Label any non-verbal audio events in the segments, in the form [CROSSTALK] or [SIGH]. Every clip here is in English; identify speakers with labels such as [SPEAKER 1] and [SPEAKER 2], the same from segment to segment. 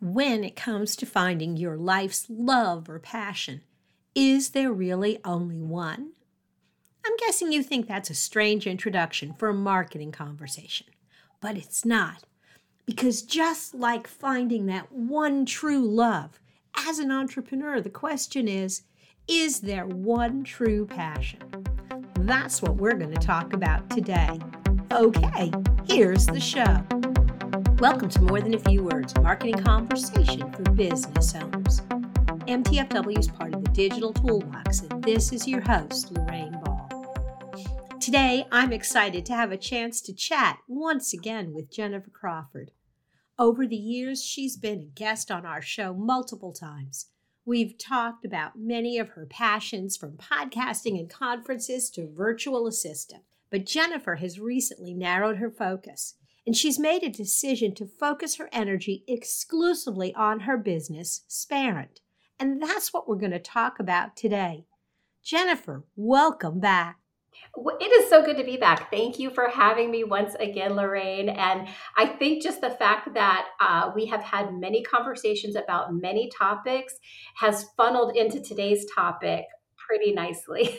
[SPEAKER 1] when it comes to finding your life's love or passion, is there really only one? I'm guessing you think that's a strange introduction for a marketing conversation, but it's not. Because just like finding that one true love, as an entrepreneur, the question is is there one true passion? That's what we're going to talk about today. Okay, here's the show. Welcome to More Than a Few Words, marketing conversation for business owners. MTFW is part of the Digital Toolbox, and this is your host, Lorraine Ball. Today, I'm excited to have a chance to chat once again with Jennifer Crawford. Over the years, she's been a guest on our show multiple times. We've talked about many of her passions from podcasting and conferences to virtual assistant. But Jennifer has recently narrowed her focus and she's made a decision to focus her energy exclusively on her business, Sparent. And that's what we're going to talk about today. Jennifer, welcome back.
[SPEAKER 2] It is so good to be back. Thank you for having me once again, Lorraine. And I think just the fact that uh, we have had many conversations about many topics has funneled into today's topic pretty nicely.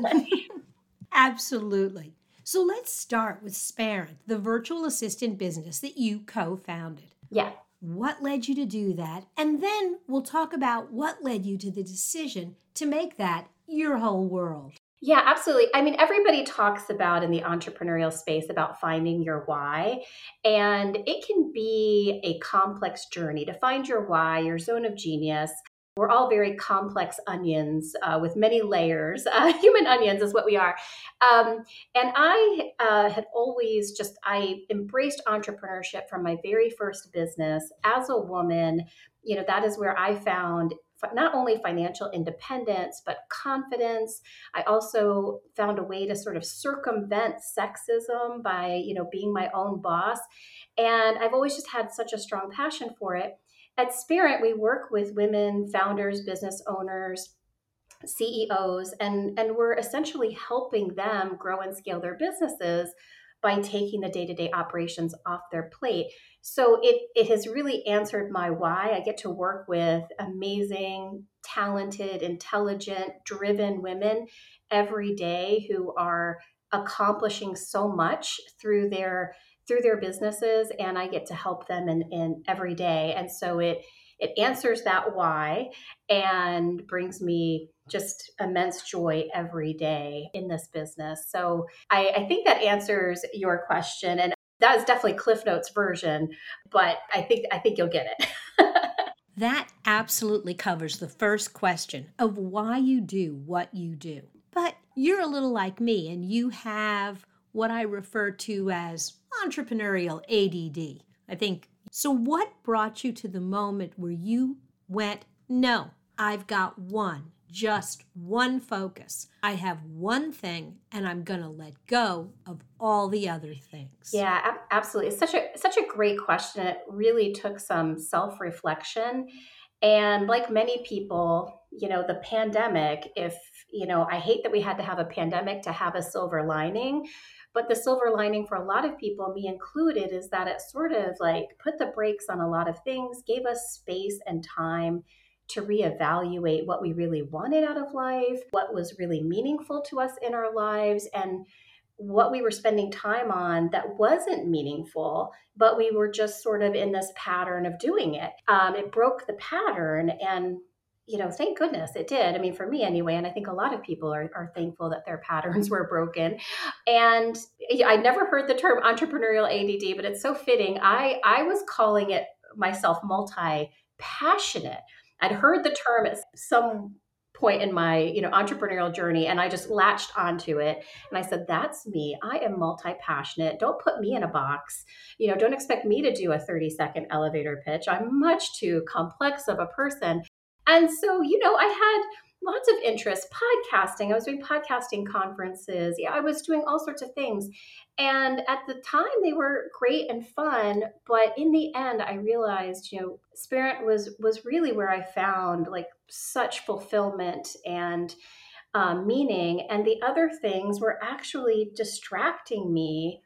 [SPEAKER 2] [LAUGHS] [LAUGHS]
[SPEAKER 1] Absolutely. So let's start with Sparent, the virtual assistant business that you co founded.
[SPEAKER 2] Yeah.
[SPEAKER 1] What led you to do that? And then we'll talk about what led you to the decision to make that your whole world.
[SPEAKER 2] Yeah, absolutely. I mean, everybody talks about in the entrepreneurial space about finding your why, and it can be a complex journey to find your why, your zone of genius. We're all very complex onions uh, with many layers. [LAUGHS] Uh, human onions is what we are. Um, and I uh, had always just, I embraced entrepreneurship from my very first business as a woman. You know, that is where I found not only financial independence but confidence i also found a way to sort of circumvent sexism by you know being my own boss and i've always just had such a strong passion for it at Sparent, we work with women founders, business owners, CEOs, and, and we're essentially helping them grow and scale their businesses by taking the day-to-day operations off their plate. So it it has really answered my why. I get to work with amazing, talented, intelligent, driven women every day who are accomplishing so much through their through their businesses and I get to help them in, in every day. And so it it answers that why and brings me just immense joy every day in this business. So I, I think that answers your question. And that is definitely Cliff Notes version, but I think I think you'll get it. [LAUGHS]
[SPEAKER 1] that absolutely covers the first question of why you do what you do. But you're a little like me and you have what I refer to as entrepreneurial ADD. I think. So, what brought you to the moment where you went, no, I've got one, just one focus. I have one thing and I'm going to let go of all the other things.
[SPEAKER 2] Yeah, absolutely. It's such a such a great question. It really took some self-reflection and like many people, you know, the pandemic, if, you know, I hate that we had to have a pandemic to have a silver lining, but the silver lining for a lot of people, me included, is that it sort of like put the brakes on a lot of things, gave us space and time to reevaluate what we really wanted out of life, what was really meaningful to us in our lives, and what we were spending time on that wasn't meaningful, but we were just sort of in this pattern of doing it. Um, it broke the pattern and you know, thank goodness it did. I mean, for me anyway, and I think a lot of people are, are thankful that their patterns [LAUGHS] were broken. And I never heard the term entrepreneurial ADD, but it's so fitting. I I was calling it myself multi passionate. I'd heard the term at some point in my you know entrepreneurial journey and i just latched onto it and i said that's me i am multi-passionate don't put me in a box you know don't expect me to do a 30 second elevator pitch i'm much too complex of a person and so, you know, I had lots of interest podcasting. I was doing podcasting conferences. Yeah, I was doing all sorts of things. And at the time they were great and fun, but in the end I realized, you know, Sparent was was really where I found like such fulfillment and um, meaning and the other things were actually distracting me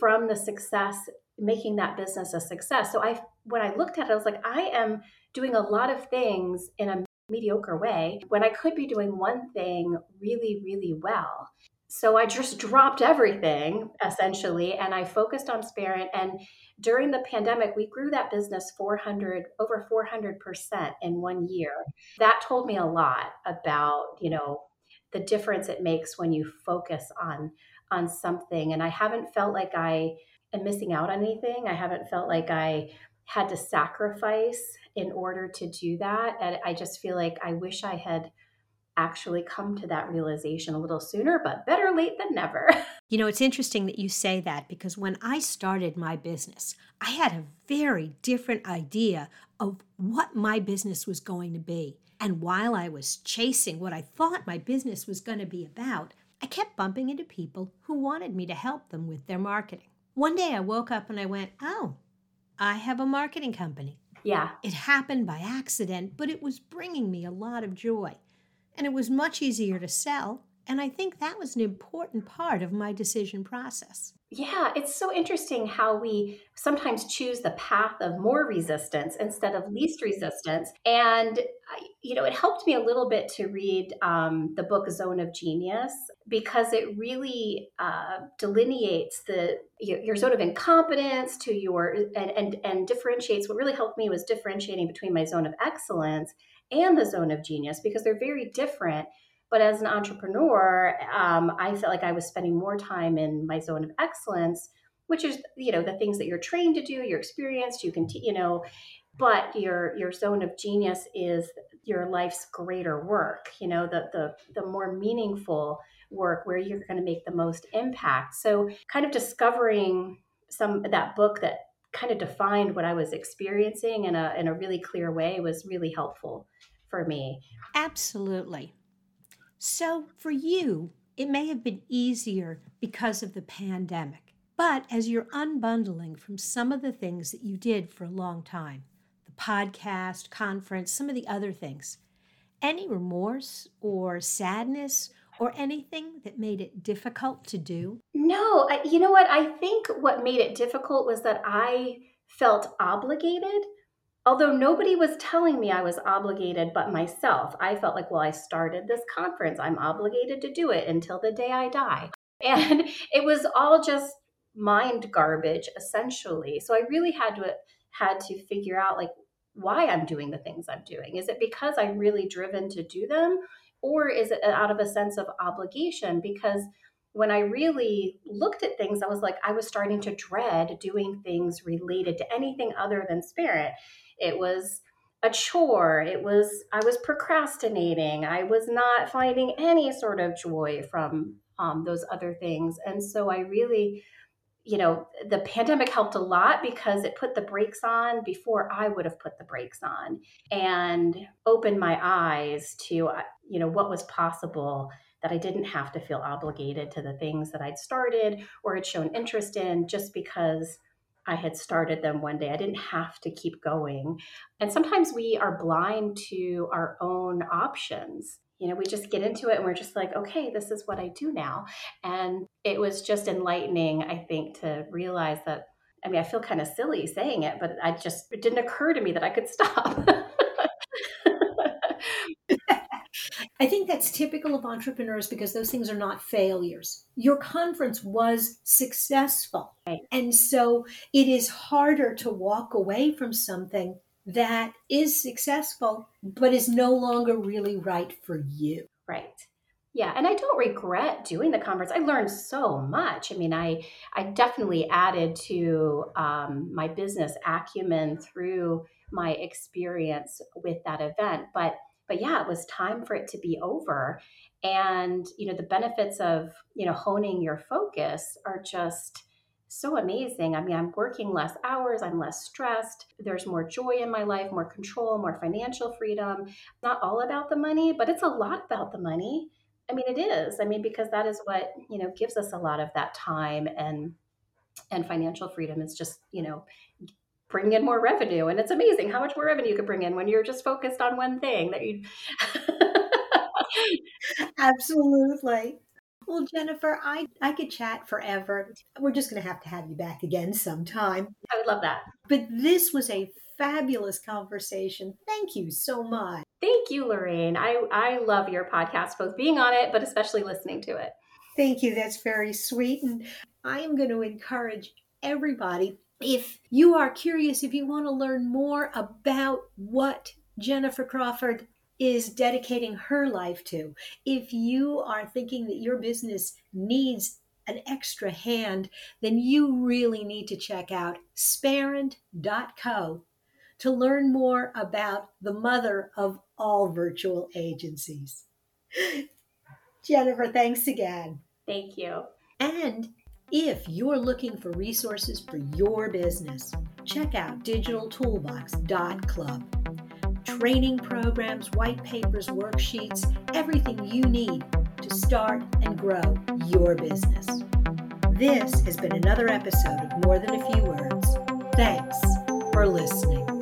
[SPEAKER 2] from the success making that business a success. So I when I looked at it, I was like, I am doing a lot of things in a mediocre way when I could be doing one thing really, really well. So I just dropped everything essentially and I focused on Sparent. And during the pandemic, we grew that business 400, over 400% in one year. That told me a lot about, you know, the difference it makes when you focus on on something. And I haven't felt like I am missing out on anything. I haven't felt like I had to sacrifice in order to do that. And I just feel like I wish I had actually come to that realization a little sooner, but better late than never. [LAUGHS]
[SPEAKER 1] You know, it's interesting that you say that because when I started my business, I had a very different idea of what my business was going to be. And while I was chasing what I thought my business was going to be about, I kept bumping into people who wanted me to help them with their marketing. One day I woke up and I went, Oh, I have a marketing company.
[SPEAKER 2] Yeah.
[SPEAKER 1] It happened by accident, but it was bringing me a lot of joy. And it was much easier to sell. And I think that was an important part of my decision process.
[SPEAKER 2] Yeah, it's so interesting how we sometimes choose the path of more resistance instead of least resistance. And, you know, it helped me a little bit to read um, the book Zone of Genius because it really uh, delineates the your, your, zone of incompetence to your and, and and differentiates. What really helped me was differentiating between my zone of excellence and the zone of genius because they're very different. But as an entrepreneur, um, I felt like I was spending more time in my zone of excellence, which is you know the things that you're trained to do, you're experienced, you can t- you know. But your your zone of genius is your life's greater work. You know the the the more meaningful work where you're going to make the most impact. So kind of discovering some that book that kind of defined what I was experiencing in a in a really clear way was really helpful for me.
[SPEAKER 1] Absolutely. So for you, it may have been easier because of the pandemic. But as you're unbundling from some of the things that you did for a long time, the podcast, conference, some of the other things, any remorse or sadness or anything that made it difficult to do?
[SPEAKER 2] No, I, you know what? I think what made it difficult was that I felt obligated. Although nobody was telling me I was obligated but myself, I felt like, well, I started this conference. I'm obligated to do it until the day I die. [LAUGHS] And it was all just mind garbage essentially. So I really had to had to figure out like why I'm doing the things I'm doing. Is it because I'm really driven to do them or is it out of a sense of obligation? Because when I really looked at things, I was like, I was starting to dread doing things related to anything other than Sparent. It was a chore. It was, I was procrastinating. I was not finding any sort of joy from um, those other things. And so I really you know, the pandemic helped a lot because it put the brakes on before I would have put the brakes on and opened my eyes to, uh, you know, what was possible that I didn't have to feel obligated to the things that I'd started or had shown interest in just because I had started them one day. I didn't have to keep going. And sometimes we are blind to our own options you know, we just get into it and we're just like, okay, this is what I do now. And it was just enlightening, I think, to realize that. I mean, I feel kind of silly saying it, but I just, it didn't occur to me that I could stop. [LAUGHS]
[SPEAKER 1] I think that's typical of entrepreneurs because those things are not failures. Your conference was successful.
[SPEAKER 2] Right.
[SPEAKER 1] And so it is harder to walk away from something that is successful, but is no longer really right for you.
[SPEAKER 2] Right. Yeah, and I don't regret doing the conference. I learned so much. I mean, I I definitely added to um, my business acumen through my experience with that event. But but yeah, it was time for it to be over. And you know, the benefits of you know honing your focus are just so amazing. I mean, I'm working less hours, I'm less stressed, there's more joy in my life, more control, more financial freedom. Not all about the money, but it's a lot about the money. I mean, it is. I mean, because that is what, you know, gives us a lot of that time and and financial freedom is just, you know, bringing in more revenue. And it's amazing how much more revenue you can bring in when you're just focused on one thing that you [LAUGHS]
[SPEAKER 1] Absolutely. Well, Jennifer, I, I could chat forever. We're just going to have to have you back again sometime.
[SPEAKER 2] I would love that.
[SPEAKER 1] But this was a fabulous conversation. Thank you so much.
[SPEAKER 2] Thank you, Lorraine. I, I love your podcast, both being on it, but especially listening to it.
[SPEAKER 1] Thank you. That's very sweet. And I am going to encourage everybody if you are curious, if you want to learn more about what Jennifer Crawford is dedicating her life to, if you are thinking that your business needs an extra hand, then you really need to check out Sparent.co to learn more about the mother of all virtual agencies. [LAUGHS] Jennifer, thanks again.
[SPEAKER 2] Thank you.
[SPEAKER 1] And if you're looking for resources for your business, check out digitaltoolbox.club. Training programs, white papers, worksheets, everything you need to start and grow your business. This has been another episode of More Than a Few Words. Thanks for listening.